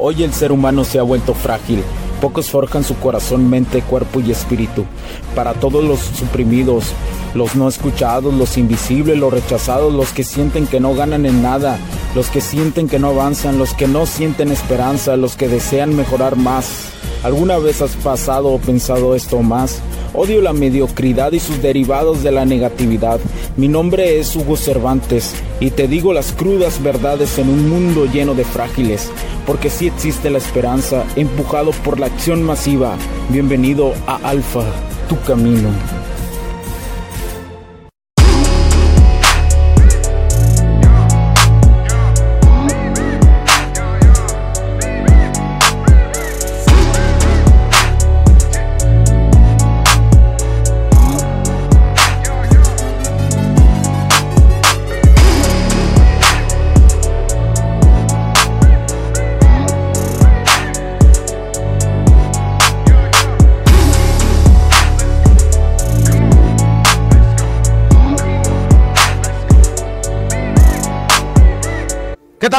Hoy el ser humano se ha vuelto frágil. Pocos forjan su corazón, mente, cuerpo y espíritu. Para todos los suprimidos, los no escuchados, los invisibles, los rechazados, los que sienten que no ganan en nada, los que sienten que no avanzan, los que no sienten esperanza, los que desean mejorar más. ¿Alguna vez has pasado o pensado esto más? Odio la mediocridad y sus derivados de la negatividad. Mi nombre es Hugo Cervantes y te digo las crudas verdades en un mundo lleno de frágiles, porque sí existe la esperanza, empujado por la acción masiva. Bienvenido a Alfa, tu camino.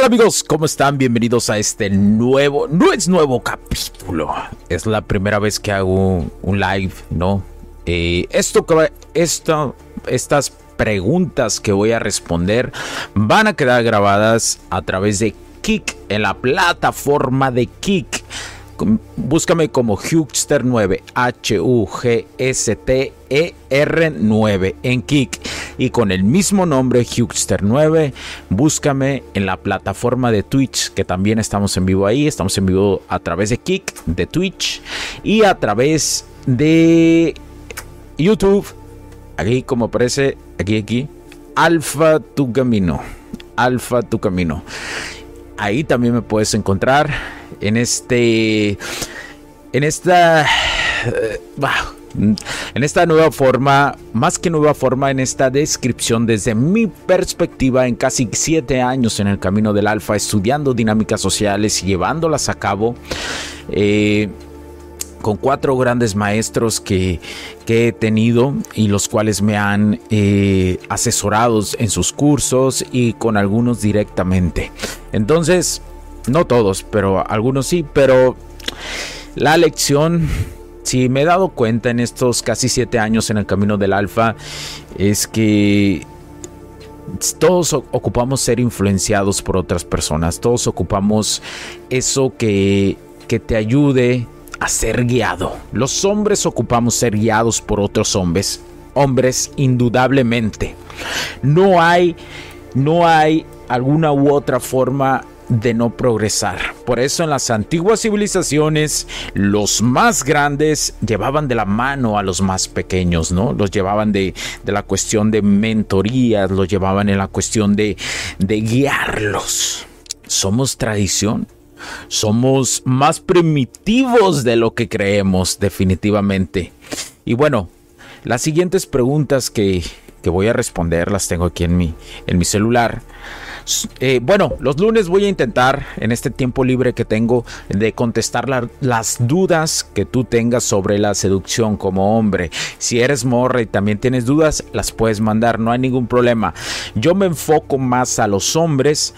Amigos? ¿Cómo están? Bienvenidos a este nuevo, no es nuevo capítulo, es la primera vez que hago un live, ¿no? Eh, esto, esto, estas preguntas que voy a responder van a quedar grabadas a través de Kik, en la plataforma de Kik. Búscame como Hugster9, H-U-G-S-T-E-R 9 en Kik. Y con el mismo nombre, Hugster9, búscame en la plataforma de Twitch, que también estamos en vivo ahí. Estamos en vivo a través de Kik, de Twitch y a través de YouTube. Aquí, como aparece, aquí, aquí, Alfa Tu Camino. Alfa Tu Camino. Ahí también me puedes encontrar en este. En esta. Eh, en esta nueva forma, más que nueva forma, en esta descripción desde mi perspectiva en casi siete años en el camino del alfa, estudiando dinámicas sociales y llevándolas a cabo. Eh, con cuatro grandes maestros que, he tenido y los cuales me han eh, asesorado en sus cursos y con algunos directamente. Entonces, no todos, pero algunos sí, pero la lección si me he dado cuenta en estos casi siete años en el camino del alfa, es que todos ocupamos ser influenciados por otras personas, todos ocupamos eso que, que te ayude a ser guiado. Los hombres ocupamos ser guiados por otros hombres, hombres indudablemente. No hay, no hay alguna u otra forma de no progresar. Por eso en las antiguas civilizaciones los más grandes llevaban de la mano a los más pequeños, ¿no? Los llevaban de, la cuestión de mentorías, los llevaban en la cuestión de, de guiarlos. Somos tradición. Somos más primitivos de lo que creemos, definitivamente. Y bueno, las siguientes preguntas que, que voy a responder las tengo aquí en mi, en mi celular. Eh, bueno, los lunes voy a intentar, en este tiempo libre que tengo, de contestar las dudas que tú tengas sobre la seducción como hombre. Si eres morra y también tienes dudas, las puedes mandar, no hay ningún problema. Yo me enfoco más a los hombres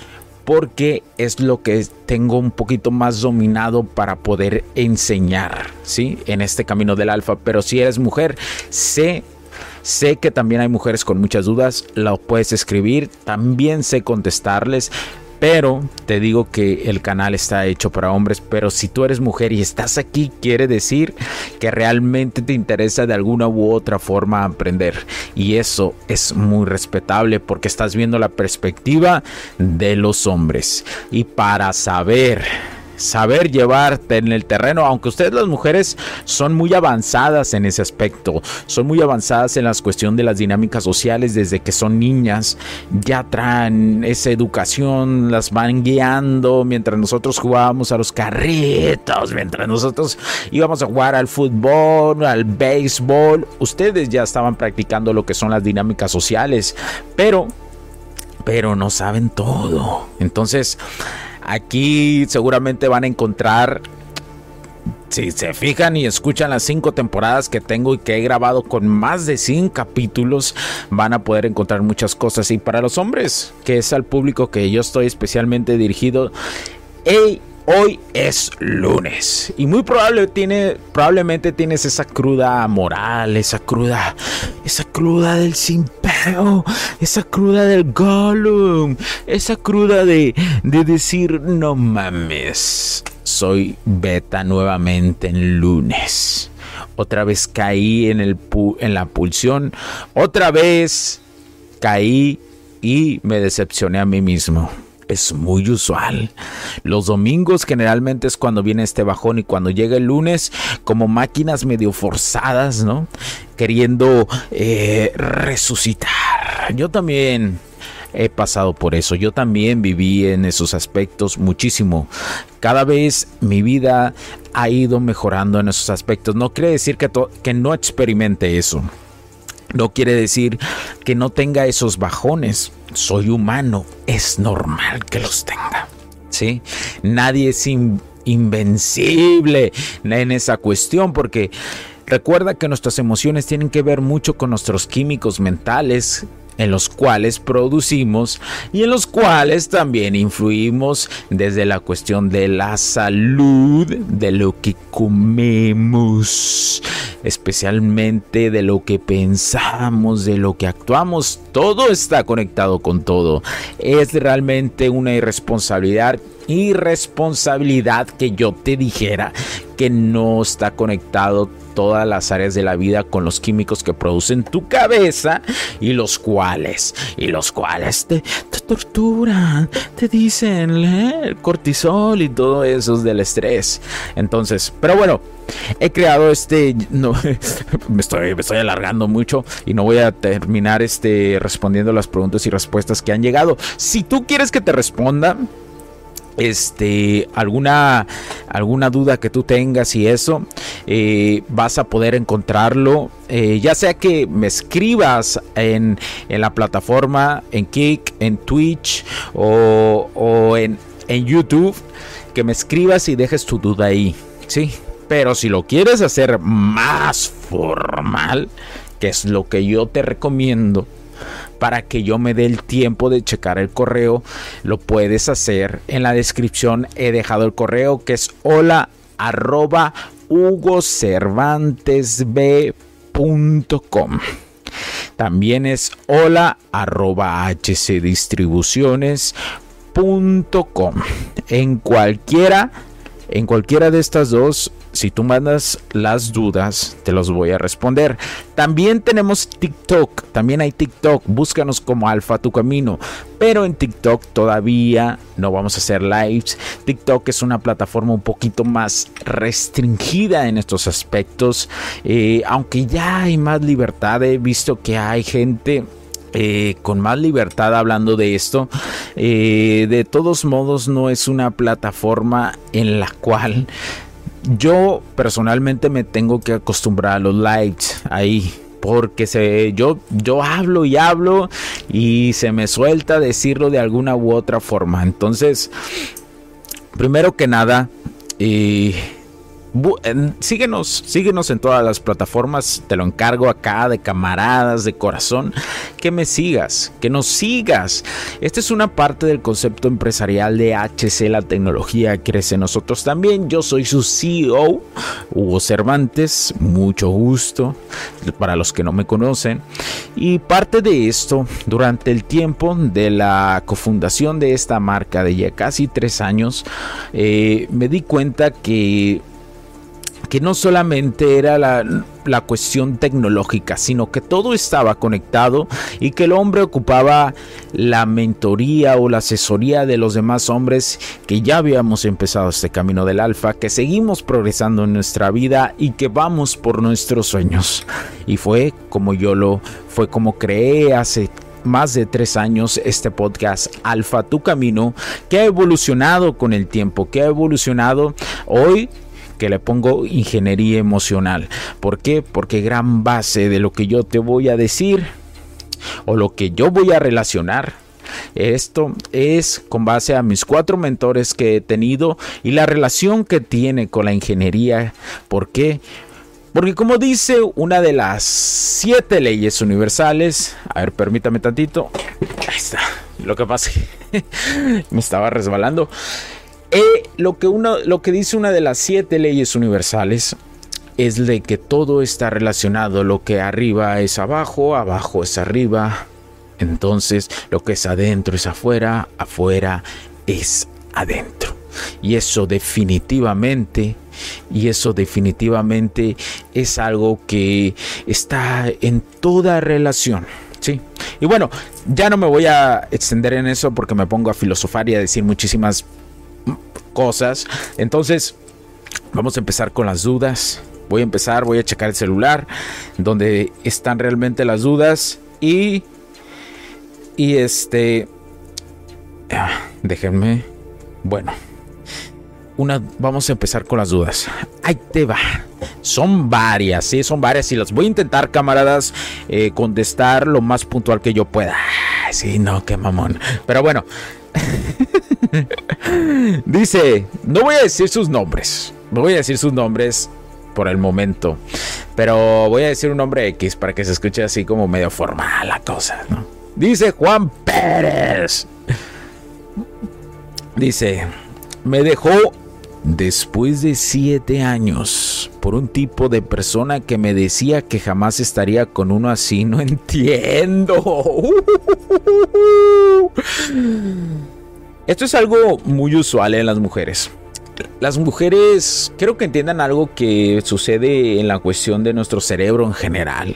porque es lo que tengo un poquito más dominado para poder enseñar, ¿sí? En este camino del alfa. Pero si eres mujer, sé Sé que también hay mujeres con muchas dudas, lo puedes escribir, también sé contestarles. Pero te digo que el canal está hecho para hombres, pero si tú eres mujer y estás aquí, quiere decir que realmente te interesa de alguna u otra forma aprender. Y eso es muy respetable porque estás viendo la perspectiva de los hombres. Y para saber saber llevarte en el terreno, aunque ustedes las mujeres son muy avanzadas en ese aspecto, son muy avanzadas en la cuestión de las dinámicas sociales desde que son niñas, ya traen esa educación, las van guiando mientras nosotros jugábamos a los carritos, mientras nosotros íbamos a jugar al fútbol, al béisbol, ustedes ya estaban practicando lo que son las dinámicas sociales, pero pero no saben todo. Entonces, Aquí seguramente van a encontrar si se fijan y escuchan las cinco temporadas que tengo y que he grabado con más de 100 capítulos, van a poder encontrar muchas cosas. Y para los hombres, que es al público que yo estoy especialmente dirigido, Hoy es lunes. Y muy probable tiene, probablemente tienes esa cruda moral, esa cruda, esa cruda del simpeo, esa cruda del Gollum, esa cruda de, de decir no mames, soy beta nuevamente en lunes. Otra vez caí en, el en la pulsión, otra vez caí y me decepcioné a mí mismo es muy usual. Los domingos generalmente es cuando viene este bajón y cuando llega el lunes como máquinas medio forzadas, ¿no? Queriendo eh, resucitar. Yo también he pasado por eso. Yo también viví en esos aspectos muchísimo. Cada vez mi vida ha ido mejorando en esos aspectos. No quiere decir que, que no experimente eso. No quiere decir que no tenga esos bajones. Soy humano, es normal que los tenga. ¿Sí? Nadie es invencible en esa cuestión porque recuerda que nuestras emociones tienen que ver mucho con nuestros químicos mentales en los cuales producimos y en los cuales también influimos desde la cuestión de la salud, de lo que comemos, especialmente de lo que pensamos, de lo que actuamos. Todo está conectado con todo. Es realmente una irresponsabilidad irresponsabilidad que yo te dijera que no está conectado todas las áreas de la vida con los químicos que producen tu cabeza y los cuales, y los cuales te, torturan, te dicen el cortisol y todo eso del estrés. Entonces, pero bueno, he creado este no me estoy me estoy alargando mucho y no voy a terminar este respondiendo las preguntas y respuestas que han llegado. Si tú quieres que te responda este alguna alguna duda que tú tengas y eso eh, vas a poder encontrarlo. Eh, ya sea que me escribas en, en, la plataforma en Kik en Twitch o, o en, en, YouTube que me escribas y dejes tu duda ahí sí pero si lo quieres hacer más formal que es lo que yo te recomiendo para que yo me dé el tiempo de checar el correo, lo puedes hacer. En la descripción he dejado el correo que es hola arroba hugocervantesb.com. También es hola arroba hcdistribuciones.com. En cualquiera, en cualquiera de estas dos si tú mandas las dudas, te los voy a responder. También tenemos TikTok, también hay TikTok, búscanos como Alfa Tu Camino, pero en TikTok todavía no vamos a hacer lives. TikTok es una plataforma un poquito más restringida en estos aspectos, eh, aunque ya hay más libertad, he visto que hay gente... Eh, con más libertad hablando de esto. Eh, de todos modos, no es una plataforma en la cual yo personalmente me tengo que acostumbrar a los likes ahí. Porque se, yo, yo hablo y hablo y se me suelta decirlo de alguna u otra forma. Entonces, primero que nada, eh, síguenos, síguenos en todas las plataformas, te lo encargo acá de camaradas, de corazón, que me sigas, que nos sigas. Esta es una parte del concepto empresarial de HC, la tecnología crece nosotros también. Yo soy su CEO, Hugo Cervantes, mucho gusto para los que no me conocen. Y parte de esto, durante el tiempo de la cofundación de esta marca de ya casi tres años, eh, me di cuenta que que no solamente era la, cuestión tecnológica, sino que todo estaba conectado y que el hombre ocupaba la mentoría o la asesoría de los demás hombres que ya habíamos empezado este camino del alfa, que seguimos progresando en nuestra vida y que vamos por nuestros sueños. Y fue como yo lo, fue como creé hace más de tres años este podcast Alfa Tu Camino que ha evolucionado con el tiempo, que ha evolucionado hoy que le pongo ingeniería emocional. ¿Por qué? Porque gran base de lo que yo te voy a decir o lo que yo voy a relacionar esto es con base a mis cuatro mentores que he tenido y la relación que tiene con la ingeniería. ¿Por qué? Porque como dice una de las siete leyes universales, a ver, permítame tantito. Ahí está. Lo que pasa me estaba resbalando. Eh, lo, que lo que dice una de las siete leyes universales es de que todo está relacionado. Lo que arriba es abajo, abajo es arriba. Entonces, lo que es adentro es afuera, afuera es adentro. Y eso definitivamente, y eso definitivamente es algo que está en toda relación. Sí. Y bueno, ya no me voy a extender en eso porque me pongo a filosofar y a decir muchísimas cosas. Entonces, vamos a empezar con las dudas. Voy a empezar, voy a checar el celular donde están realmente las dudas y y este ah, déjenme. Bueno, una vamos a empezar con las dudas. Ahí te va. Son varias, sí, son varias y las voy a intentar, camaradas, eh, contestar lo más puntual que yo pueda. Sí, no, qué mamón. Pero bueno, Dice, no voy a decir sus nombres. No voy a decir sus nombres por el momento. Pero voy a decir un nombre X para que se escuche así como medio formal la cosa, Dice Juan Pérez. Dice, me dejó después de siete años por un tipo de persona que me decía que jamás estaría con uno así. No entiendo. Esto es algo muy usual en las mujeres. Las mujeres creo que entiendan algo que sucede en la cuestión de nuestro cerebro en general.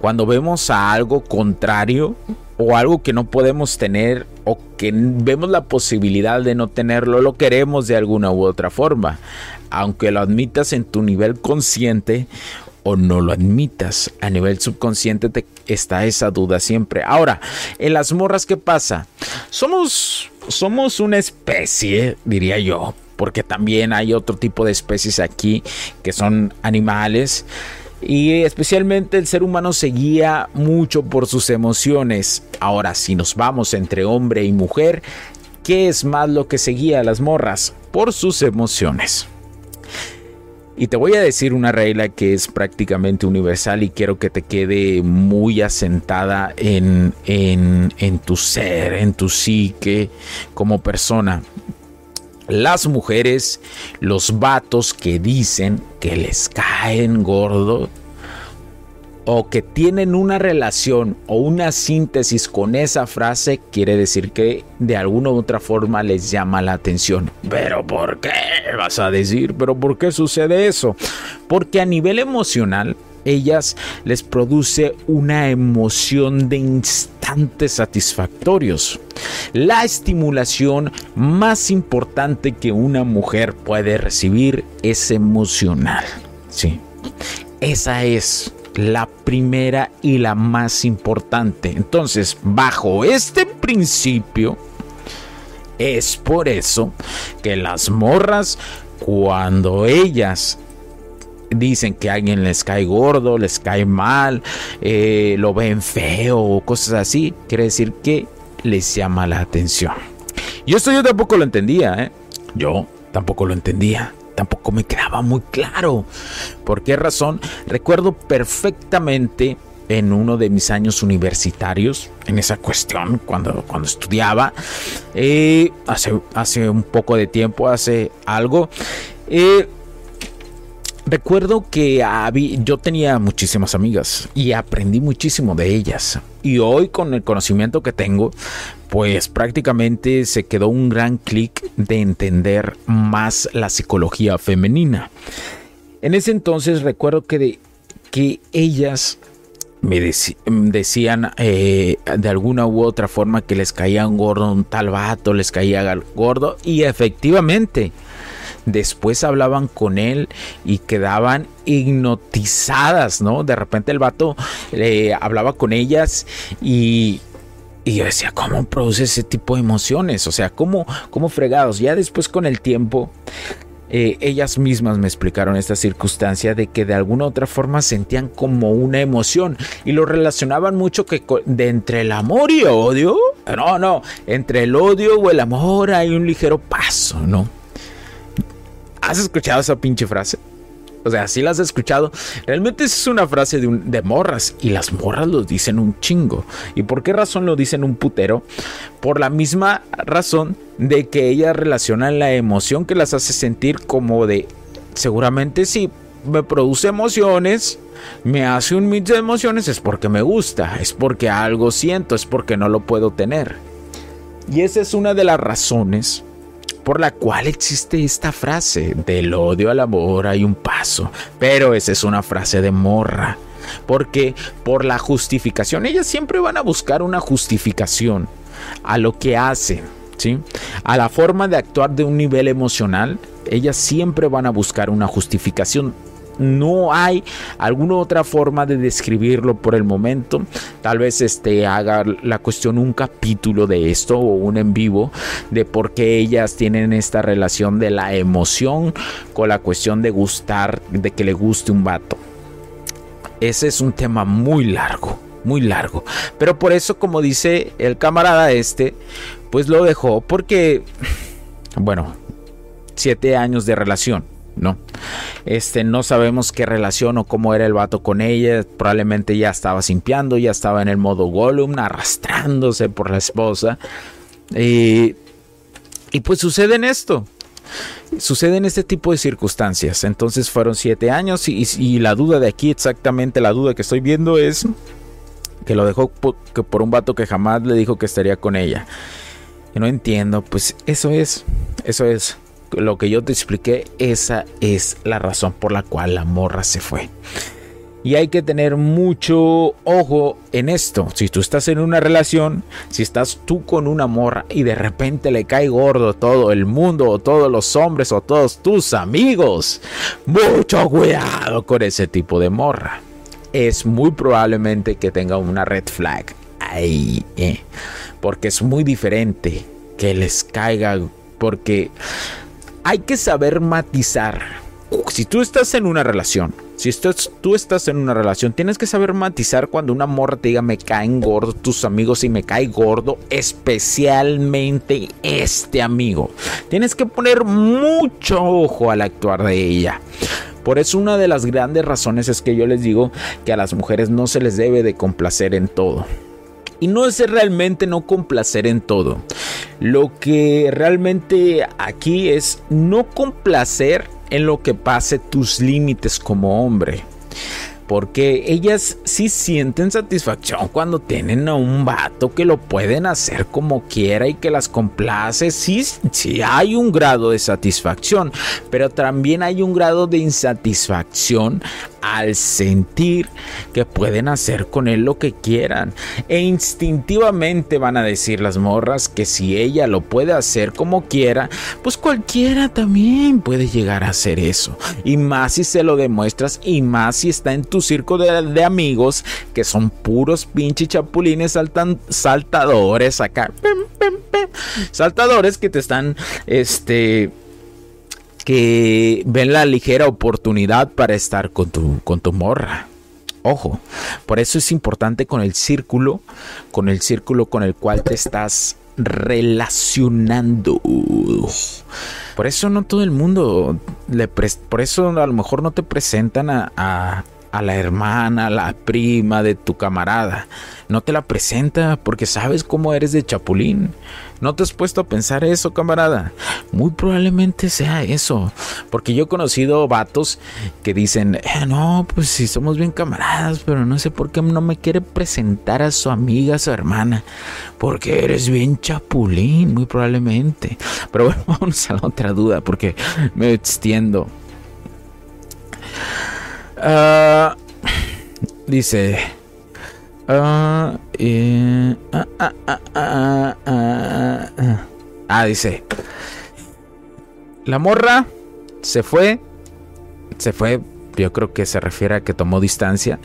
Cuando vemos a algo contrario o algo que no podemos tener o que vemos la posibilidad de no tenerlo, lo queremos de alguna u otra forma. Aunque lo admitas en tu nivel consciente o no lo admitas. A nivel subconsciente te está esa duda siempre. Ahora, en las morras, ¿qué pasa? Somos, somos una especie, diría yo, porque también hay otro tipo de especies aquí que son animales. Y especialmente el ser humano se guía mucho por sus emociones. Ahora, si nos vamos entre hombre y mujer, ¿qué es más lo que se guía a las morras? Por sus emociones. Y te voy a decir una regla que es prácticamente universal y quiero que te quede muy asentada en, en, en tu ser, en tu psique como persona. Las mujeres, los vatos que dicen que les caen gordo o que tienen una relación o una síntesis con esa frase, quiere decir que de alguna u otra forma les llama la atención. Pero ¿por qué? Vas a decir, pero ¿por qué sucede eso? Porque a nivel emocional, ellas les produce una emoción de instantes satisfactorios. La estimulación más importante que una mujer puede recibir es emocional. Sí. Esa es la primera y la más importante. Entonces, bajo este principio, es por eso que las morras, cuando ellas dicen que a alguien les cae gordo, les cae mal, eh, lo ven feo o cosas así, quiere decir que les llama la atención. Y esto yo tampoco lo entendía, ¿eh? Yo tampoco lo entendía tampoco me quedaba muy claro. ¿Por qué razón? Recuerdo perfectamente en uno de mis años universitarios, en esa cuestión, cuando, cuando estudiaba, eh, hace, hace un poco de tiempo, hace algo, eh, recuerdo que yo tenía muchísimas amigas y aprendí muchísimo de ellas. Y hoy con el conocimiento que tengo, pues prácticamente se quedó un gran clic de entender más la psicología femenina. En ese entonces recuerdo que, que ellas me decían eh, de alguna u otra forma que les caía un gordo un tal vato, les caía gordo y efectivamente después hablaban con él y quedaban hipnotizadas, ¿no? De repente el vato le hablaba con ellas y, y yo decía, ¿cómo produce ese tipo de emociones? O sea, ¿cómo, cómo fregados? Ya después con el tiempo, eh, ellas mismas me explicaron esta circunstancia de que de alguna otra forma sentían como una emoción y lo relacionaban mucho que de entre el amor y odio. No, no, entre el odio o el amor hay un ligero paso, ¿no? ¿Has escuchado esa pinche frase? O sea, sí las has escuchado. Realmente es una frase de, de morras y las morras lo dicen un chingo. ¿Y por qué razón lo dicen un putero? Por la misma razón de que ellas relacionan la emoción que las hace sentir como de, seguramente sí, me produce emociones, me hace un mix de emociones, es porque me gusta, es porque algo siento, es porque no lo puedo tener. Y esa es una de las razones por la cual existe esta frase, del odio al amor hay un paso, pero esa es una frase de morra. Porque por la justificación, ellas siempre van a buscar una justificación a lo que hacen, ¿sí? A la forma de actuar de un nivel emocional, ellas siempre van a buscar una justificación no hay alguna otra forma de describirlo por el momento. Tal vez este haga la cuestión un capítulo de esto o un en vivo de por qué ellas tienen esta relación de la emoción con la cuestión de gustar, de que le guste un vato. Ese es un tema muy largo, muy largo. Pero por eso, como dice el camarada este, pues lo dejó porque, bueno, siete años de relación ¿no? Este, no sabemos qué relación o cómo era el vato con ella. Probablemente ya estaba simpiando, ya estaba en el modo Gollum, arrastrándose por la esposa. Y, y pues sucede en esto. Sucede en este tipo de circunstancias. Entonces fueron siete años y, y, la duda de aquí, exactamente la duda que estoy viendo es que lo dejó por, que por un vato que jamás le dijo que estaría con ella. Y no entiendo, pues eso es, eso es lo que yo te expliqué, esa es la razón por la cual la morra se fue. Y hay que tener mucho ojo en esto. Si tú estás en una relación, si estás tú con una morra y de repente le cae gordo todo el mundo o todos los hombres o todos tus amigos, mucho cuidado con ese tipo de morra. Es muy probablemente que tenga una red flag ahí, ¿eh? porque es muy diferente que les caiga, porque hay que saber matizar. Si tú estás en una relación, si tú estás en una relación, tienes que saber matizar cuando una morra te diga me caen gordo tus amigos y me cae gordo especialmente este amigo. Tienes que poner mucho ojo al actuar de ella. Por eso una de las grandes razones es que yo les digo que a las mujeres no se les debe de complacer en todo. Y no es realmente no complacer en todo. Lo que realmente aquí es no complacer en lo que pase tus límites como hombre. Porque ellas sí sienten satisfacción cuando tienen a un vato que lo pueden hacer como quiera y que las complace. Sí, sí hay un grado de satisfacción, pero también hay un grado de insatisfacción al sentir que pueden hacer con él lo que quieran. E instintivamente van a decir las morras que si ella lo puede hacer como quiera, pues cualquiera también puede llegar a hacer eso. Y más si se lo demuestras y más si está en tu círculo de, amigos que son puros pinches chapulines saltadores acá. Saltadores que te están, este que ven la ligera oportunidad para estar con tu, con tu morra. Ojo, por eso es importante con el círculo, con el círculo con el cual te estás relacionando. Por eso no todo el mundo le por eso a lo mejor no te presentan a a la hermana, a la prima de tu camarada. No te la presenta porque sabes cómo eres de chapulín. ¿No te has puesto a pensar eso, camarada? Muy probablemente sea eso. Porque yo he conocido vatos que dicen, eh, no, pues si somos bien camaradas, pero no sé por qué no me quiere presentar a su amiga, a su hermana. Porque eres bien chapulín, muy probablemente. Pero bueno, vamos a la otra duda porque me extiendo. Uh, dice. Uh, eh, uh, ah, dice. La morra se fue. Se fue. Yo creo que se refiere a que tomó distancia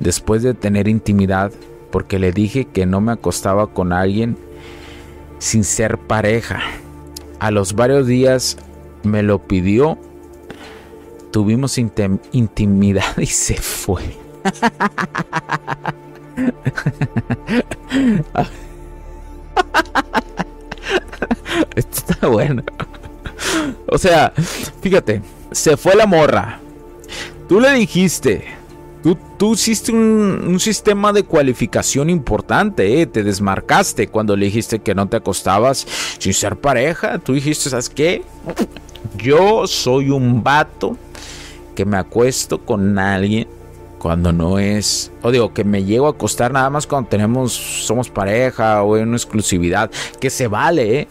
después de tener intimidad porque le dije que no me acostaba con alguien sin ser pareja. A los varios días me lo pidió tuvimos intimidad y se fue. Está bueno. O sea, fíjate, se fue la morra. Tú le dijiste. Tú, tú hiciste un, sistema de cualificación importante, ¿eh? te desmarcaste cuando le dijiste que no te acostabas sin ser pareja. Tú dijiste, ¿sabes qué? Yo soy un vato que me acuesto con alguien cuando no es, o digo, que me llego a acostar nada más cuando tenemos, somos pareja o en una exclusividad, que se vale, ¿eh?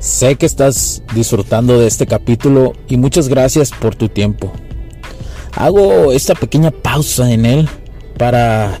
Sé que estás disfrutando de este capítulo y muchas gracias por tu tiempo. Hago esta pequeña pausa en él para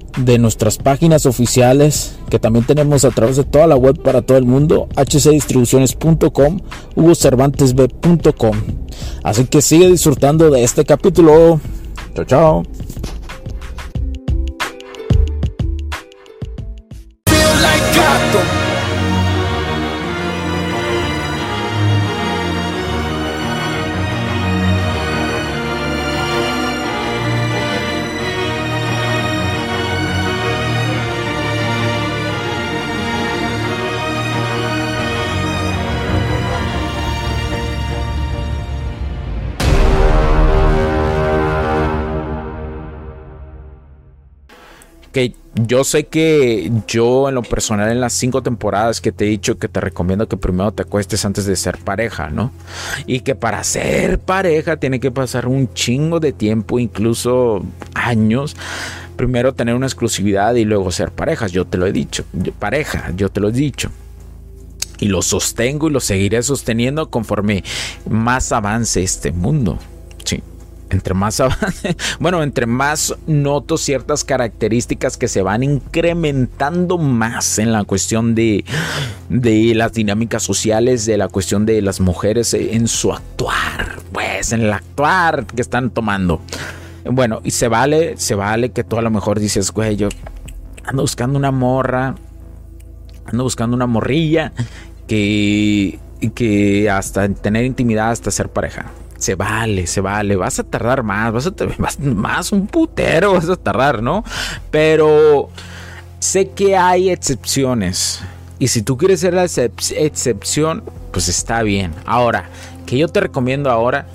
de nuestras páginas oficiales que también tenemos a través de toda la web para todo el mundo, hcdistribuciones.com, hugocervantesb.com. Así que sigue disfrutando de este capítulo. Chao, chao. Yo sé que yo en lo personal en las cinco temporadas que te he dicho que te recomiendo que primero te acuestes antes de ser pareja, ¿no? Y que para ser pareja tiene que pasar un chingo de tiempo, incluso años. Primero tener una exclusividad y luego ser parejas, yo te lo he dicho. pareja, yo te lo he dicho y lo sostengo y lo seguiré sosteniendo conforme más avance este mundo entre más bueno, entre más noto ciertas características que se van incrementando más en la cuestión de, de las dinámicas sociales, de la cuestión de las mujeres en su actuar, pues en el actuar que están tomando. Bueno, y se vale, se vale que tú a lo mejor dices, güey, yo ando buscando una morra, ando buscando una morrilla que, que hasta tener intimidad, hasta ser pareja se vale, se vale, vas a tardar más, vas a tardar más un putero, vas a tardar, ¿no? Pero sé que hay excepciones. Y si tú quieres ser la excepción, pues está bien. Ahora, que yo te recomiendo ahora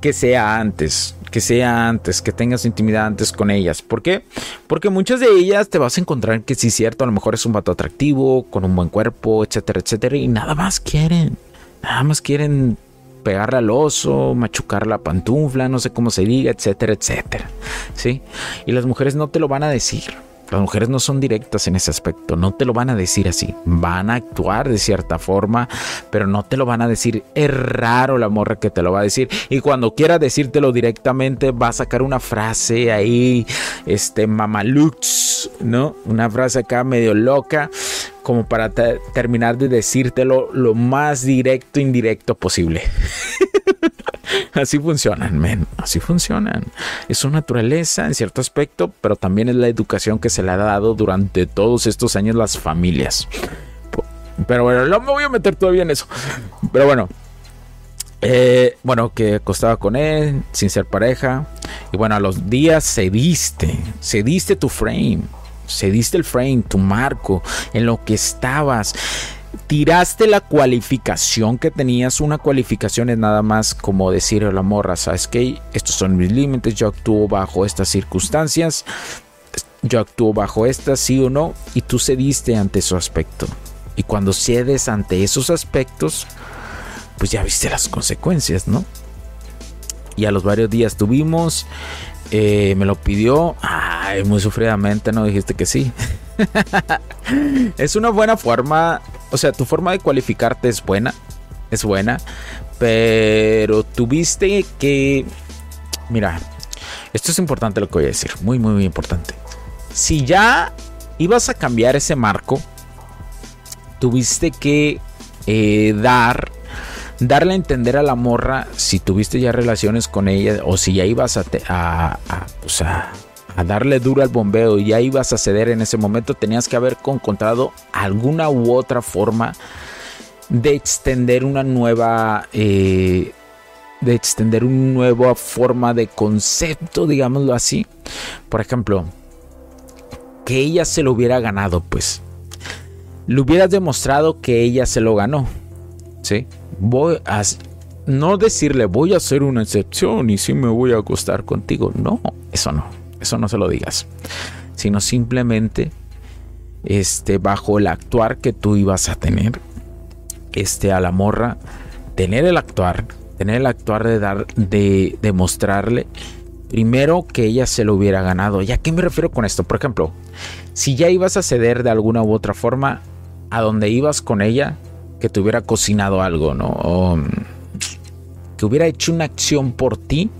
que sea antes, que sea antes, que tengas intimidad antes con ellas. ¿Por qué? Porque muchas de ellas te vas a encontrar que sí cierto, a lo mejor es un vato atractivo, con un buen cuerpo, etcétera, etcétera, y nada más quieren. Nada más quieren pegarle al oso, machucar la pantufla, no sé cómo se diga, etcétera, etcétera. ¿Sí? Y las mujeres no te lo van a decir. Las mujeres no son directas en ese aspecto, no te lo van a decir así. Van a actuar de cierta forma, pero no te lo van a decir. Es raro la morra que te lo va a decir. Y cuando quiera decírtelo directamente, va a sacar una frase ahí, este, mamalux, ¿no? Una frase acá medio loca, como para terminar de decírtelo lo más directo, indirecto posible. Así funcionan, men. Así funcionan. Es su naturaleza en cierto aspecto, pero también es la educación que se le ha dado durante todos estos años las familias. Pero bueno, no me voy a meter todavía en eso. Pero bueno. Eh, bueno, que acostaba con él sin ser pareja. Y bueno, a los días cediste. Cediste tu frame. Cediste el frame, tu marco, en lo que estabas tiraste la cualificación que tenías. Una cualificación es nada más como decir a la morra, sabes que estos son mis límites, yo actúo bajo estas circunstancias, yo actúo bajo estas, sí o no, y tú cediste ante su aspecto. Y cuando cedes ante esos aspectos, pues ya viste las consecuencias, ¿no? Y a los varios días tuvimos, eh, me lo pidió, ay, muy sufridamente, ¿no? Dijiste que sí. es una buena forma o sea, tu forma de cualificarte es buena, es buena, pero tuviste que... Mira, esto es importante lo que voy a decir, muy, muy, muy importante. Si ya ibas a cambiar ese marco, tuviste que eh, dar darle a entender a la morra si tuviste ya relaciones con ella o si ya ibas a, a, pues a, a, darle duro al bombeo y ya ibas a ceder en ese momento, tenías que haber encontrado alguna u otra forma de extender una nueva... Eh, de extender una nueva forma de concepto, digámoslo así. Por ejemplo, que ella se lo hubiera ganado, pues. Le hubieras demostrado que ella se lo ganó. ¿Sí? Voy a no decirle voy a hacer una excepción y si me voy a acostar contigo. No, eso no. Eso no se lo digas. Sino simplemente este bajo el actuar que tú ibas a tener este a la morra tener el actuar tener el actuar de dar, de demostrarle primero que ella se lo hubiera ganado. ¿Y a qué me refiero con esto? Por ejemplo, si ya ibas a ceder de alguna u otra forma a donde ibas con ella, que te hubiera cocinado algo, ¿no? O mm, que hubiera hecho una acción por ti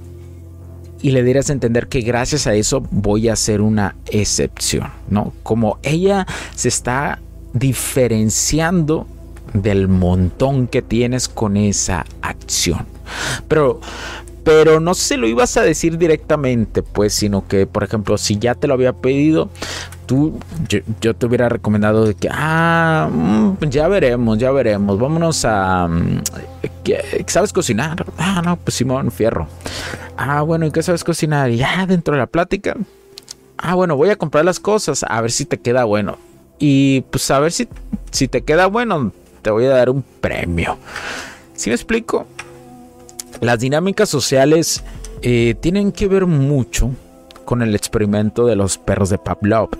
y le dieras a entender que gracias a eso voy a hacer una excepción, ¿no? Como ella se está diferenciando del montón que tienes con esa acción. Pero, pero no se lo ibas a decir directamente, pues, sino que, por ejemplo, si ya te lo había pedido, tú, yo, te hubiera recomendado de que, ah, mm, ya veremos, ya veremos, vámonos a, mm, ¿sabes cocinar? Ah, no, pues Simón, fierro. Ah, bueno, ¿y qué sabes cocinar? Y ya dentro de la plática, ah, bueno, voy a comprar las cosas, a ver si te queda bueno. Y pues a ver si, si te queda bueno, te voy a dar un premio. Si me explico? Las dinámicas sociales eh, tienen que ver mucho con el experimento de los perros de Pavlov.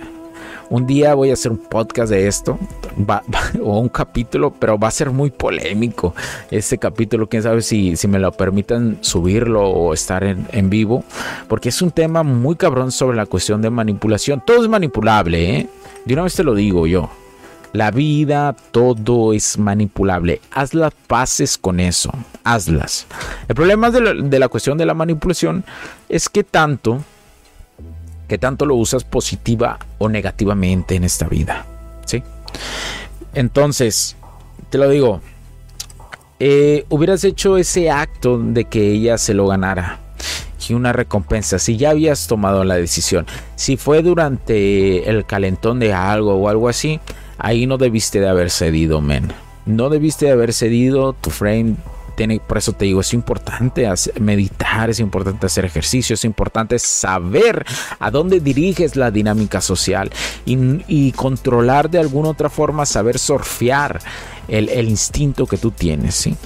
Un día voy a hacer un podcast de esto, o un capítulo, pero va a ser muy polémico ese capítulo. Quién sabe si, si me lo permitan subirlo o estar en, en, vivo, porque es un tema muy cabrón sobre la cuestión de manipulación. Todo es manipulable, ¿eh? De una vez te lo digo yo. La vida, todo es manipulable. Haz las paces con eso. Hazlas. El problema de la, cuestión de la manipulación es que tanto, que tanto lo usas positiva o negativamente en esta vida. ¿Sí? Entonces, te lo digo, eh, hubieras hecho ese acto de que ella se lo ganara y una recompensa si ya habías tomado la decisión si fue durante el calentón de algo o algo así ahí no debiste de haber cedido, men. No debiste de haber cedido, tu frame por eso te digo, es importante meditar, es importante hacer ejercicio, es importante saber a dónde diriges la dinámica social y, controlar de alguna otra forma, saber surfear el, instinto que tú tienes, ¿sí?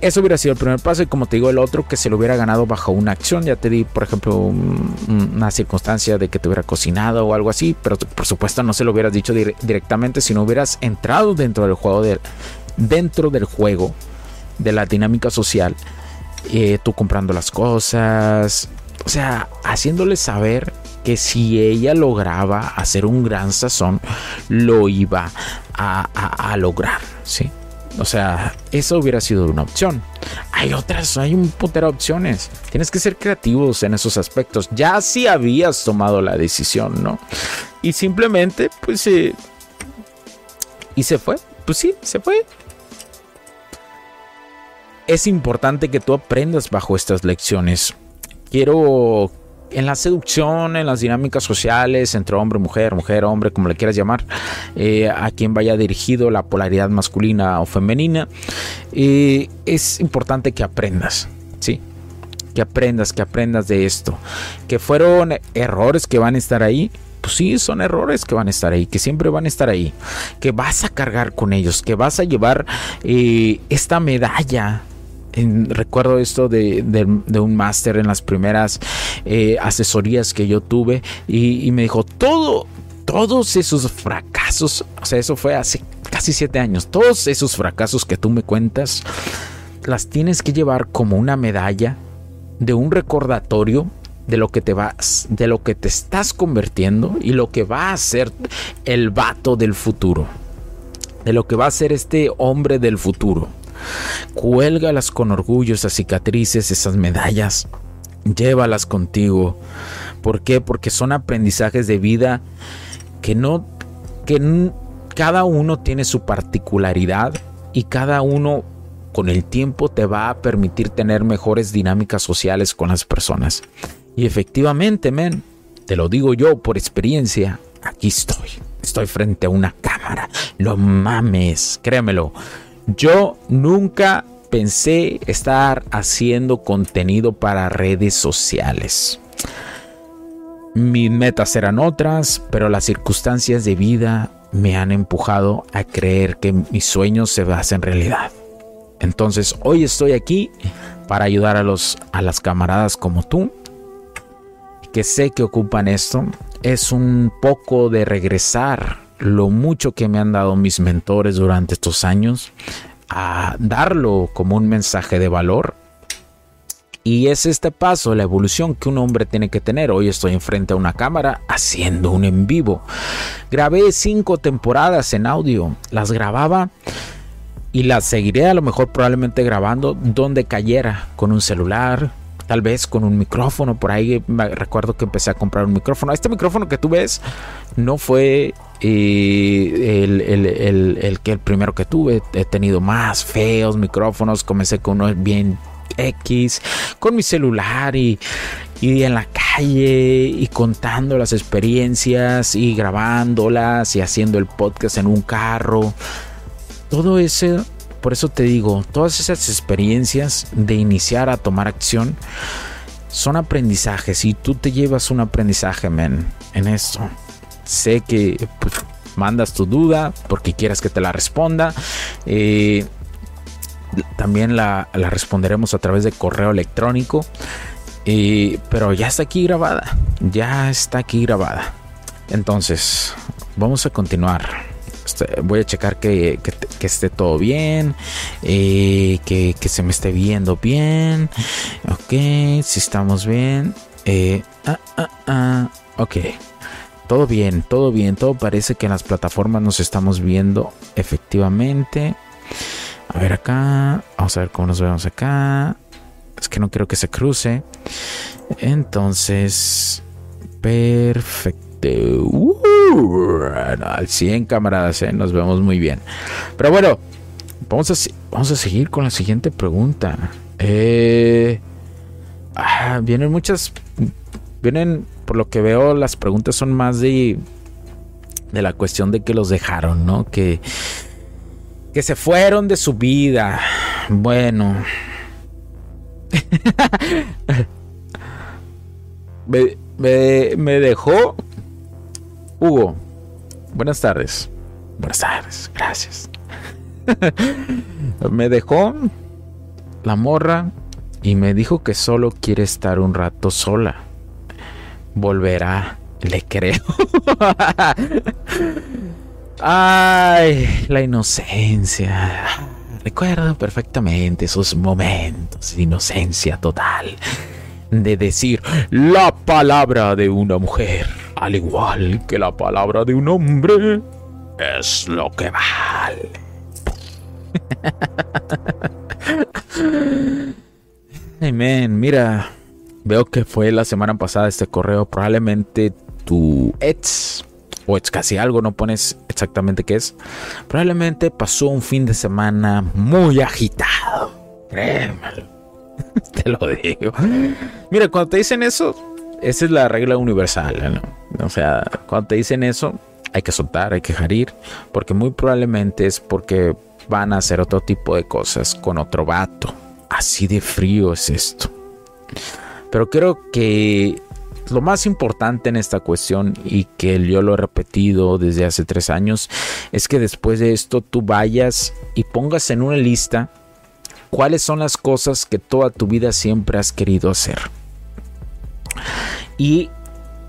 Eso hubiera sido el primer paso y como te digo el otro que se lo hubiera ganado bajo una acción. Ya te di, por ejemplo, una circunstancia de que te hubiera cocinado o algo así, pero por supuesto no se lo hubieras dicho directamente si no hubieras entrado dentro del juego de, dentro del juego de la dinámica social. Eh, tú comprando las cosas, o sea, haciéndole saber que si ella lograba hacer un gran sazón, lo iba a, a lograr, ¿sí? O sea, eso hubiera sido una opción. Hay otras, hay un putero de opciones. Tienes que ser creativos en esos aspectos. Ya si habías tomado la decisión, ¿no? Y simplemente, pues, eh, y se fue. Pues sí, se fue. Es importante que tú aprendas bajo estas lecciones. Quiero en la seducción, en las dinámicas sociales entre hombre, mujer, mujer, hombre, como le quieras llamar, eh, a quien vaya dirigido la polaridad masculina o femenina, eh, es importante que aprendas, ¿sí? Que aprendas, que aprendas de esto. Que fueron errores que van a estar ahí, pues sí, son errores que van a estar ahí, que siempre van a estar ahí, que vas a cargar con ellos, que vas a llevar eh, esta medalla recuerdo esto de, un máster en las primeras eh, asesorías que yo tuve y, me dijo, todo, todos esos fracasos, o sea, eso fue hace casi siete años, todos esos fracasos que tú me cuentas, las tienes que llevar como una medalla de un recordatorio de lo que te vas, de lo que te estás convirtiendo y lo que va a ser el vato del futuro, de lo que va a ser este hombre del futuro. Cuélgalas con orgullo esas cicatrices, esas medallas. Llévalas contigo. ¿Por qué? Porque son aprendizajes de vida que no que cada uno tiene su particularidad y cada uno con el tiempo te va a permitir tener mejores dinámicas sociales con las personas. Y efectivamente, men, te lo digo yo por experiencia, aquí estoy. Estoy frente a una cámara. Lo mames, créemelo. Yo nunca pensé estar haciendo contenido para redes sociales. Mis metas eran otras, pero las circunstancias de vida me han empujado a creer que mis sueños se hacen realidad. Entonces hoy estoy aquí para ayudar a, los, a las camaradas como tú, que sé que ocupan esto. Es un poco de regresar lo mucho que me han dado mis mentores durante estos años, a darlo como un mensaje de valor y es este paso, la evolución que un hombre tiene que tener. Hoy estoy enfrente a una cámara haciendo un en vivo. Grabé cinco temporadas en audio. Las grababa y las seguiré a lo mejor probablemente grabando donde cayera, con un celular, tal vez con un micrófono. Por ahí recuerdo que empecé a comprar un micrófono. Este micrófono que tú ves no fue eh, el, el, que el primero que tuve. He tenido más feos micrófonos. Comencé con uno bien X con mi celular y, y en la calle y contando las experiencias y grabándolas y haciendo el podcast en un carro. Todo ese, por eso te digo, todas esas experiencias de iniciar a tomar acción son aprendizajes y tú te llevas un aprendizaje, men, en esto. Sé que pues, mandas tu duda porque quieras que te la responda. Eh, también la, responderemos a través de correo electrónico. pero ya está aquí grabada. Ya está aquí grabada. Entonces, vamos a continuar. Este, voy a checar que, esté todo bien. Eh, que, se me esté viendo bien. Ok, si estamos bien. Eh, ah, ah, ah, ok. Todo bien, todo bien. Todo parece que en las plataformas nos estamos viendo efectivamente. A ver acá. Vamos a ver cómo nos vemos acá. Es que no quiero que se cruce. Entonces. Perfecto. Uh, al 100 camaradas, ¿eh? nos vemos muy bien. Pero bueno, vamos a, vamos a seguir con la siguiente pregunta. Eh, ah, vienen muchas. Vienen, por lo que veo, las preguntas son más de. De la cuestión de que los dejaron, ¿no? Que que se fueron de su vida. Bueno. me, dejó Hugo. Buenas tardes. Buenas tardes. Gracias. me dejó la morra y me dijo que solo quiere estar un rato sola. Volverá, le creo. Ay, la inocencia. Recuerdo perfectamente esos momentos de inocencia total. De decir la palabra de una mujer, al igual que la palabra de un hombre, es lo que vale. Amén, mira, veo que fue la semana pasada este correo. Probablemente tu ex o es casi algo, no pones exactamente qué es, probablemente pasó un fin de semana muy agitado. Créemelo. te lo digo. Mira, cuando te dicen eso, esa es la regla universal. ¿no? O sea, cuando te dicen eso, hay que soltar, hay que dejar porque muy probablemente es porque van a hacer otro tipo de cosas con otro vato. Así de frío es esto. Pero creo que lo más importante en esta cuestión y que yo lo he repetido desde hace tres años es que después de esto tú vayas y pongas en una lista cuáles son las cosas que toda tu vida siempre has querido hacer. Y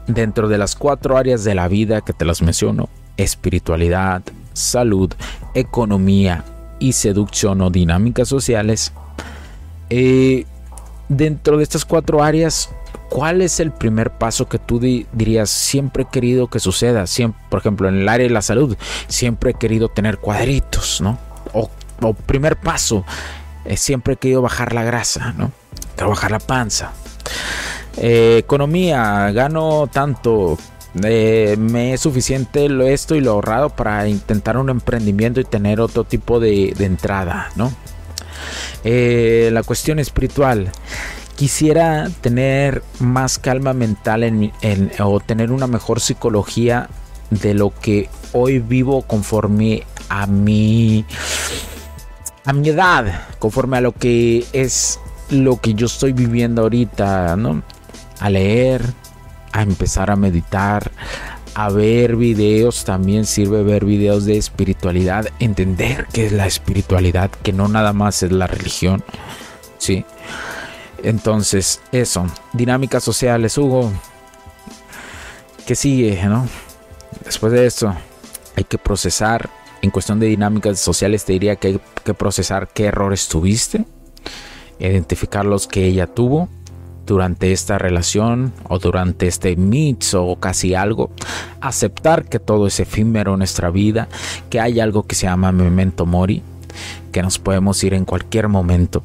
dentro de las cuatro áreas de la vida que te las menciono, espiritualidad, salud, economía y seducción o dinámicas sociales, eh, dentro de estas cuatro áreas ¿Cuál es el primer paso que tú dirías siempre he querido que suceda? Por ejemplo, en el área de la salud, siempre he querido tener cuadritos, ¿no? O, primer paso, eh, siempre he querido bajar la grasa, ¿no? Trabajar la panza. Eh, economía, gano tanto, eh, me es suficiente esto y lo ahorrado para intentar un emprendimiento y tener otro tipo de, entrada, ¿no? Eh, la cuestión espiritual. Quisiera tener más calma mental en, o tener una mejor psicología de lo que hoy vivo conforme a mi a mi edad, conforme a lo que es lo que yo estoy viviendo ahorita, ¿no? A leer, a empezar a meditar, a ver videos, también sirve ver videos de espiritualidad, entender qué es la espiritualidad, que no nada más es la religión, ¿sí? Entonces, eso, dinámicas sociales, Hugo, ¿qué sigue, no? Después de esto, hay que procesar, en cuestión de dinámicas sociales te diría que hay que procesar qué errores tuviste, identificar los que ella tuvo, durante esta relación o durante este mix o casi algo, aceptar que todo es efímero en nuestra vida, que hay algo que se llama memento mori, que nos podemos ir en cualquier momento,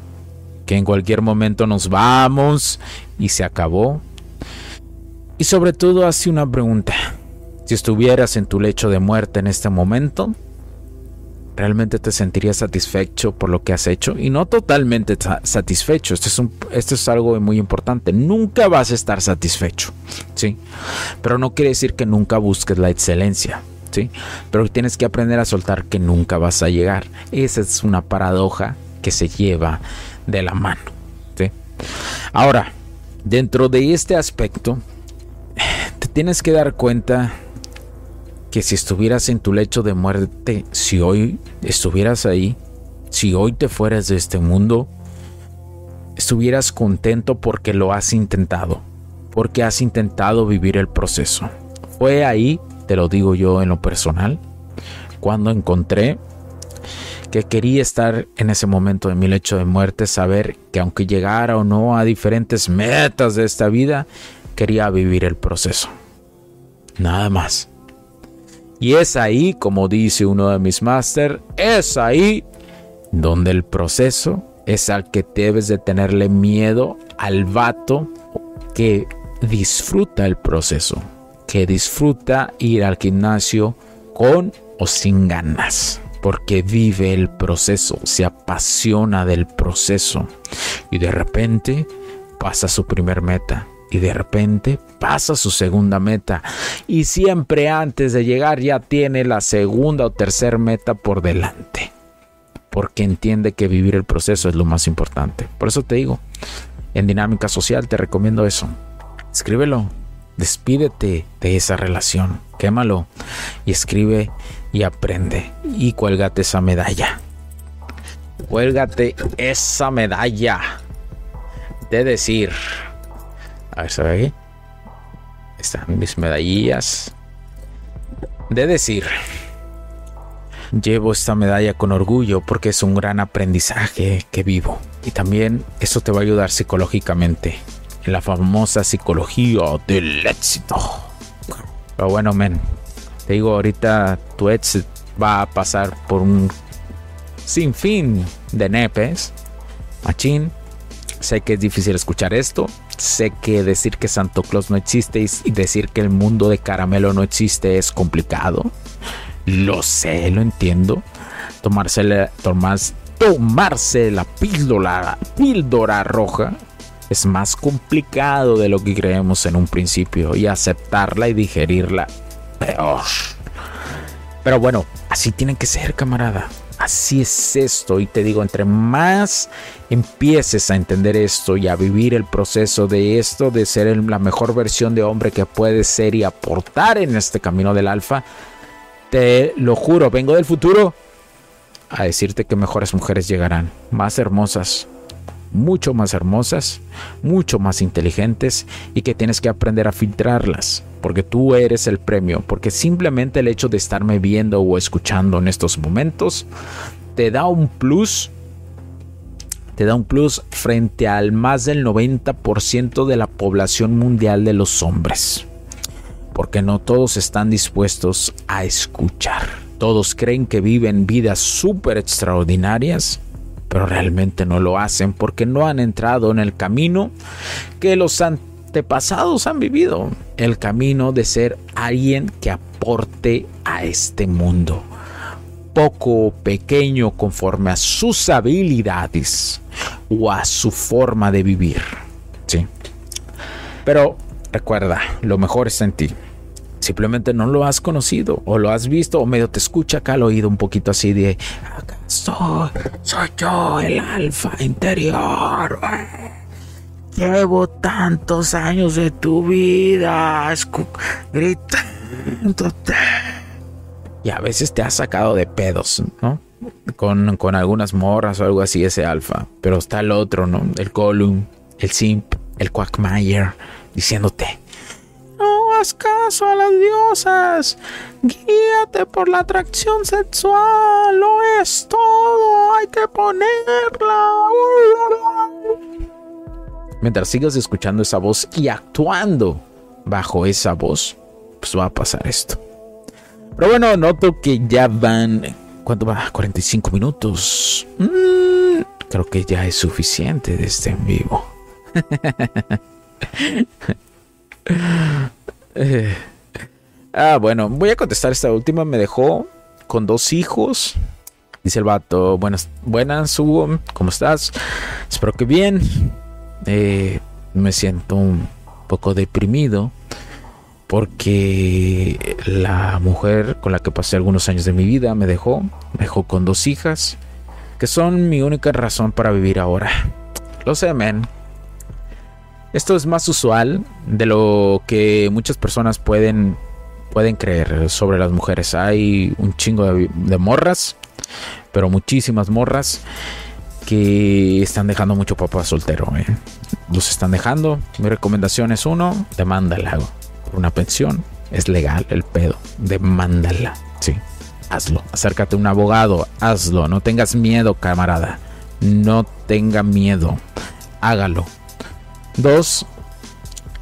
que en cualquier momento nos vamos y se acabó. Y sobre todo hace una pregunta, si estuvieras en tu lecho de muerte en este momento, realmente te sentirías satisfecho por lo que has hecho y no totalmente satisfecho. Esto es, algo muy importante. Nunca vas a estar satisfecho, ¿sí? Pero no quiere decir que nunca busques la excelencia, ¿sí? Pero tienes que aprender a soltar que nunca vas a llegar. Esa es una paradoja que se lleva de la mano, ¿sí? Ahora, dentro de este aspecto, te tienes que dar cuenta que si estuvieras en tu lecho de muerte, si hoy estuvieras ahí, si hoy te fueras de este mundo, estuvieras contento porque lo has intentado, porque has intentado vivir el proceso. Fue ahí, te lo digo yo en lo personal, cuando encontré que quería estar en ese momento de mi lecho de muerte, saber que aunque llegara o no a diferentes metas de esta vida, quería vivir el proceso. Nada más. Y es ahí, como dice uno de mis máster, es ahí donde el proceso es al que debes de tenerle miedo al vato que disfruta el proceso, que disfruta ir al gimnasio con o sin ganas, porque vive el proceso, se apasiona del proceso. Y de repente pasa su primer meta y de repente pasa su segunda meta y siempre antes de llegar ya tiene la segunda o tercera meta por delante porque entiende que vivir el proceso es lo más importante. Por eso te digo, en dinámica social te recomiendo eso. Escríbelo, despídete de esa relación, quémalo y escribe y aprende y cuélgate esa medalla. Cuélgate esa medalla de decir, a ver, ¿se ve aquí? Están mis medallas. De decir, llevo esta medalla con orgullo porque es un gran aprendizaje que vivo. Y también eso te va a ayudar psicológicamente en la famosa psicología del éxito. Pero bueno, men, te digo, ahorita tu éxito va a pasar por un sinfín de nepes. Machín, sé que es difícil escuchar esto, Sé que decir que Santo Claus no existe y decir que el mundo de caramelo no existe es complicado. Lo sé, lo entiendo. Tomarse la, tomarse la píldora, píldora roja es más complicado de lo que creemos en un principio y aceptarla y digerirla. Pero bueno, así tiene que ser, camarada. Así es esto y te digo, entre más empieces a entender esto y a vivir el proceso de esto, de ser la mejor versión de hombre que puedes ser y aportar en este camino del alfa, te lo juro, vengo del futuro a decirte que mejores mujeres llegarán, más hermosas, mucho más hermosas, mucho más inteligentes y que tienes que aprender a filtrarlas, porque tú eres el premio, porque simplemente el hecho de estarme viendo o escuchando en estos momentos te da un plus, te da un plus frente al más del 90% de la población mundial de los hombres, porque no todos están dispuestos a escuchar. Todos creen que viven vidas súper extraordinarias pero realmente no lo hacen porque no han entrado en el camino que los antepasados han vivido, el camino de ser alguien que aporte a este mundo, poco pequeño conforme a sus habilidades, o a su forma de vivir. ¿sí? Pero recuerda, lo mejor está en ti. Simplemente no lo has conocido o lo has visto o medio te escucha acá al oído un poquito así de acá soy, soy yo el alfa interior. Llevo tantos años de tu vida gritándote. Y a veces te has sacado de pedos, ¿no? Con, con algunas morras o algo así, ese alfa. Pero está el otro, ¿no? El Column, el Simp, el Quackmayer, diciéndote: No haz caso a las diosas. Guíate por la atracción sexual. Lo es todo. Hay que ponerla. Mientras sigas escuchando esa voz y actuando bajo esa voz, pues va a pasar esto. Pero bueno, noto que ya van. ¿Cuánto va? 45 minutos. Mm, creo que ya es suficiente de este en vivo. ah, bueno, voy a contestar esta última. Me dejó con dos hijos. Dice el vato, buenas, buenas, Hugo, ¿cómo estás? Espero que bien. Eh, me siento un poco deprimido porque la mujer con la que pasé algunos años de mi vida me dejó, me dejó con dos hijas, que son mi única razón para vivir ahora. Lo sé, men. Esto es más usual de lo que muchas personas pueden, pueden creer sobre las mujeres. Hay un chingo de, morras, pero muchísimas morras que están dejando mucho papá soltero. Los están dejando. Mi recomendación es uno, demándala una pensión. Es legal el pedo. Demándala. Sí. Hazlo. Acércate a un abogado. Hazlo. No tengas miedo, camarada. No tenga miedo. Hágalo. Dos,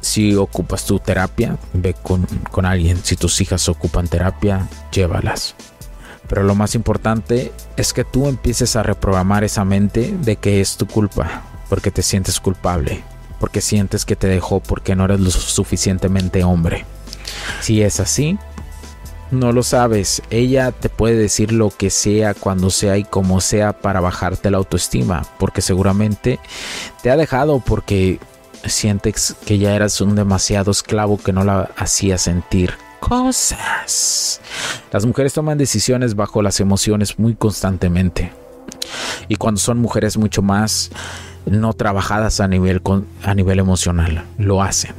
si ocupas tu terapia, ve con, con alguien. Si tus hijas ocupan terapia, llévalas. Pero lo más importante es que tú empieces a reprogramar esa mente de que es tu culpa, porque te sientes culpable, porque sientes que te dejó porque no eres lo suficientemente hombre. Si es así, no lo sabes. Ella te puede decir lo que sea, cuando sea y como sea para bajarte la autoestima, porque seguramente te ha dejado porque sientes que ya eras un demasiado esclavo que no la hacía sentir cosas. Las mujeres toman decisiones bajo las emociones muy constantemente. Y cuando son mujeres mucho más no trabajadas a nivel, a nivel emocional, lo hacen.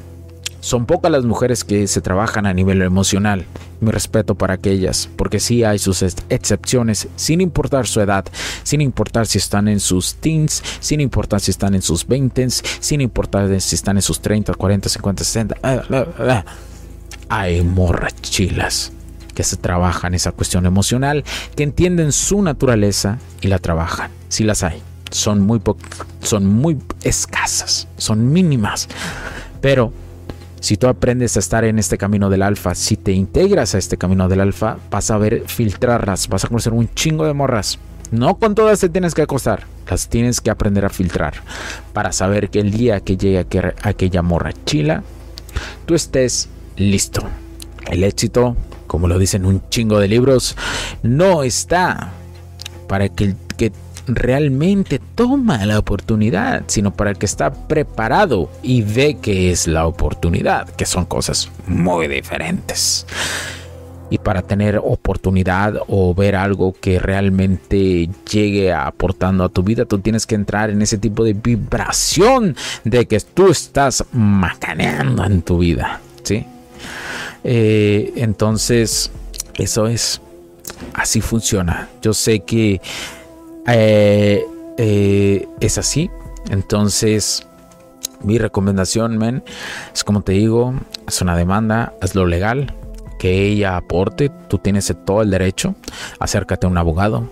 Son pocas las mujeres que se trabajan a nivel emocional. Mi respeto para aquellas, porque sí hay sus excepciones, sin importar su edad, sin importar si están en sus teens, sin importar si están en sus 20, sin importar si están en sus 30, 40, 50, 60. Hay morrachilas que se trabajan esa cuestión emocional, que entienden su naturaleza y la trabajan. Si las hay, son muy, son muy escasas, son mínimas, pero si tú aprendes a estar en este camino del alfa, si te integras a este camino del alfa, vas a ver filtrarlas, vas a conocer un chingo de morras. No con todas te tienes que acostar, las tienes que aprender a filtrar para saber que el día que llegue aquella morra chila, tú estés listo. El éxito, como lo dicen un chingo de libros, no está para que realmente toma la oportunidad, sino para el que está preparado y ve que es la oportunidad, que son cosas muy diferentes. Y para tener oportunidad o ver algo que realmente llegue aportando a tu vida, tú tienes que entrar en ese tipo de vibración de que tú estás macaneando en tu vida. ¿sí? Eh, entonces, eso es. Así funciona. Yo sé que eh, eh, es así. Entonces, mi recomendación, men, es como te digo, es una demanda, es lo legal, que ella aporte, tú tienes todo el derecho, acércate a un abogado.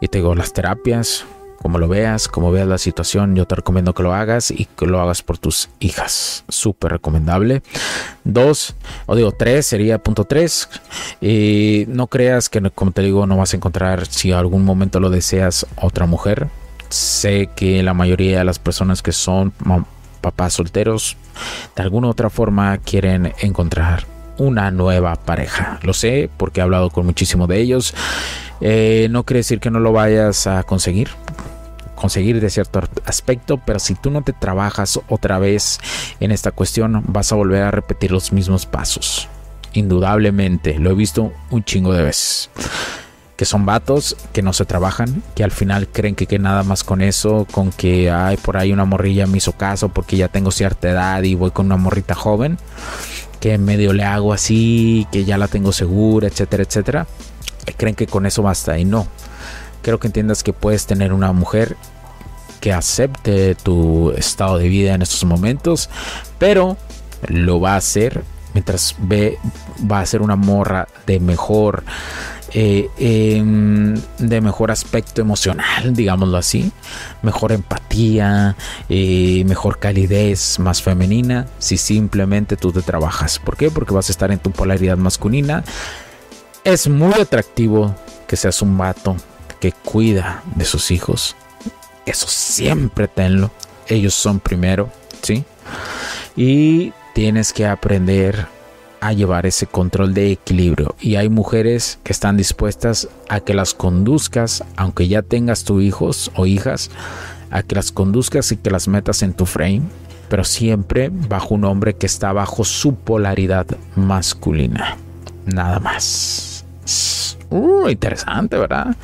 Y te digo, las terapias, como lo veas, como veas la situación, yo te recomiendo que lo hagas y que lo hagas por tus hijas. Súper recomendable. Dos, o digo tres, sería punto tres. Y no creas que, como te digo, no vas a encontrar, si algún momento lo deseas, otra mujer. Sé que la mayoría de las personas que son papás solteros, de alguna u otra forma quieren encontrar una nueva pareja. Lo sé porque he hablado con muchísimos de ellos. Eh, no quiere decir que no lo vayas a conseguir. Conseguir de cierto aspecto, pero si tú no te trabajas otra vez en esta cuestión, vas a volver a repetir los mismos pasos. Indudablemente, lo he visto un chingo de veces. Que son vatos que no se trabajan, que al final creen que, nada más con eso, con que hay por ahí una morrilla me hizo caso porque ya tengo cierta edad y voy con una morrita joven, que medio le hago así, que ya la tengo segura, etcétera, etcétera. Creen que con eso basta y no Quiero que entiendas que puedes tener una mujer que acepte tu estado de vida en estos momentos, pero lo va a hacer mientras ve, va a ser una morra de mejor, eh, em, de mejor aspecto emocional, digámoslo así, mejor empatía, eh, mejor calidez, más femenina, si simplemente tú te trabajas. ¿Por qué? Porque vas a estar en tu polaridad masculina. Es muy atractivo que seas un vato que cuida de sus hijos. Eso siempre tenlo. Ellos son primero, ¿sí? Y tienes que aprender a llevar ese control de equilibrio. Y hay mujeres que están dispuestas a que las conduzcas, aunque ya tengas tus hijos o hijas, a que las conduzcas y que las metas en tu frame, pero siempre bajo un hombre que está bajo su polaridad masculina. Nada más. Uh, interesante, ¿verdad?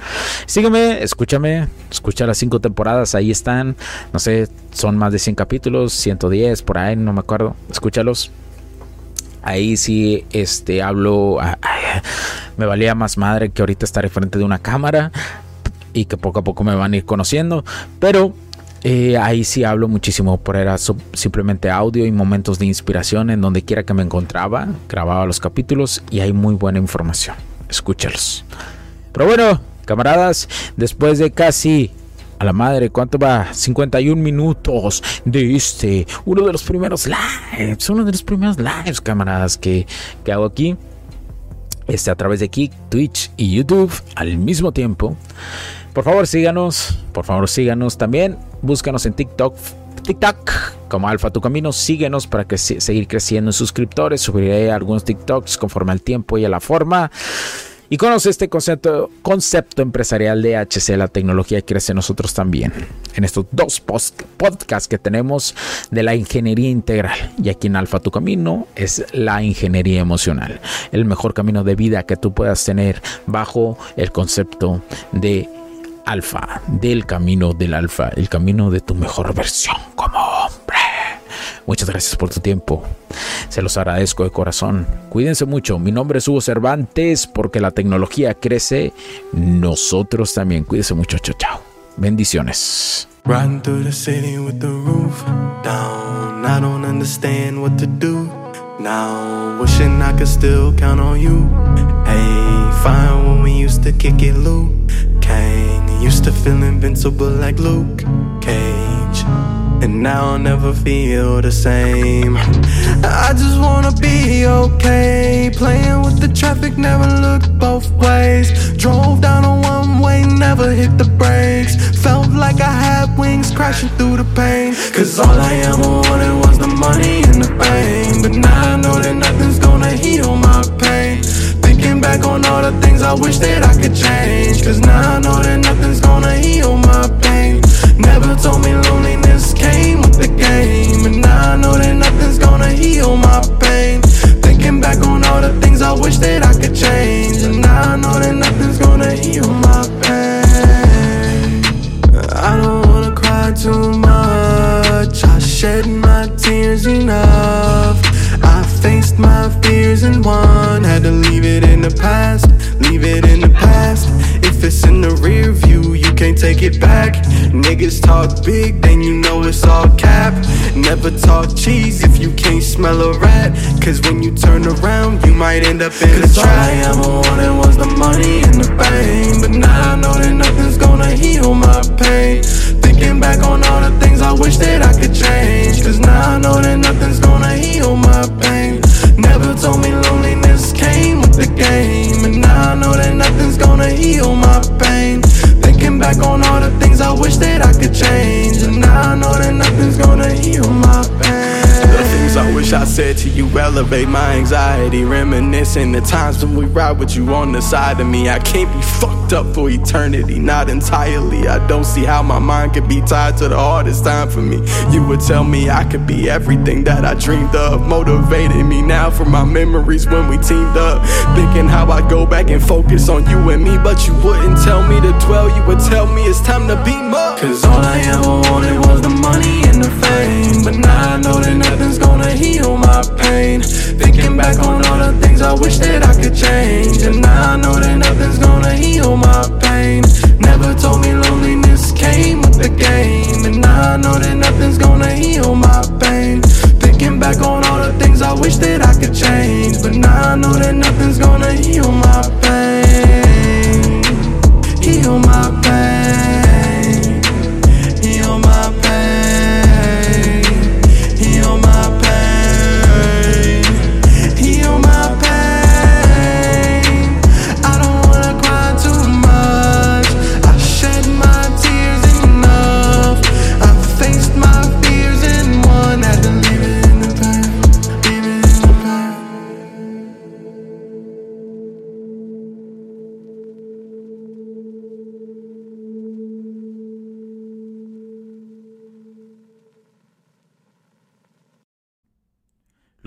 Sígueme, escúchame, escucha las cinco temporadas, ahí están. No sé, son más de 100 capítulos, 110, por ahí, no me acuerdo. Escúchalos. Ahí sí, este, hablo. me valía más madre que ahorita estar frente de una cámara y que poco a poco me van a ir conociendo. Pero eh, ahí sí hablo muchísimo, por era simplemente audio y momentos de inspiración en donde quiera que me encontraba, grababa los capítulos y hay muy buena información escúchalos. Pero bueno, camaradas, después de casi a la madre, ¿cuánto va? 51 minutos de este, uno de los primeros lives, uno de los primeros lives, camaradas, que, que hago aquí. Este a través de aquí, Twitch y YouTube al mismo tiempo. Por favor, síganos. Por favor, síganos también. Búscanos en TikTok, TikTok como Alfa Tu Camino. Síguenos para que seguir creciendo en suscriptores. Subiré algunos TikToks conforme al tiempo y a la forma. Y conoce este concepto, concepto empresarial de HC, la tecnología crece nosotros también. En estos dos podcasts que tenemos de la ingeniería integral. Y aquí en Alfa Tu Camino es la ingeniería emocional. El mejor camino de vida que tú puedas tener bajo el concepto de alfa, del camino del alfa, el camino de tu mejor versión como hombre. Muchas gracias por tu tiempo. Se los agradezco de corazón. Cuídense mucho. Mi nombre es Hugo Cervantes porque la tecnología crece. Nosotros también. Cuídense mucho. Chao, chao. Bendiciones. Riding through the city with the roof down. I don't understand what to do. Now, wishing I could still count on you. Hey, fine when we used to kick it, Luke. Kang. Used to feel invincible like Luke Cage. And now I'll never feel the same. I just wanna be okay. Playing with the traffic, never looked both ways. Drove down a one way, never hit the brakes. Felt like I had wings crashing through the pain. Cause all I ever wanted was the money and the fame. But now I know that nothing's gonna heal my pain back on all the things I wish that I could change. Cause now I know that nothing's gonna heal my pain. Never told me loneliness came with the game. And now I know that nothing's gonna talk big, then you know it's all cap. Never talk cheese if you can't smell a rat. Cause when you turn around, you might end up in Cause a trap. All I ever wanted was the money and the fame. But now I know that nothing's gonna heal my pain said to you, elevate my anxiety. Reminiscing the times when we ride with you on the side of me. I can't be fucked up for eternity, not entirely. I don't see how my mind could be tied to the hardest time for me. You would tell me I could be everything that I dreamed of. Motivated me now for my memories when we teamed up. Thinking how I'd go back and focus on you and me, but you wouldn't tell me to dwell. You would tell me it's time to beam up. Cause all I ever wanted was the money and the fame. But now I know that nothing's gonna heal my pain. Thinking back on all the things I wish that I could change. And now I know that nothing's gonna heal my my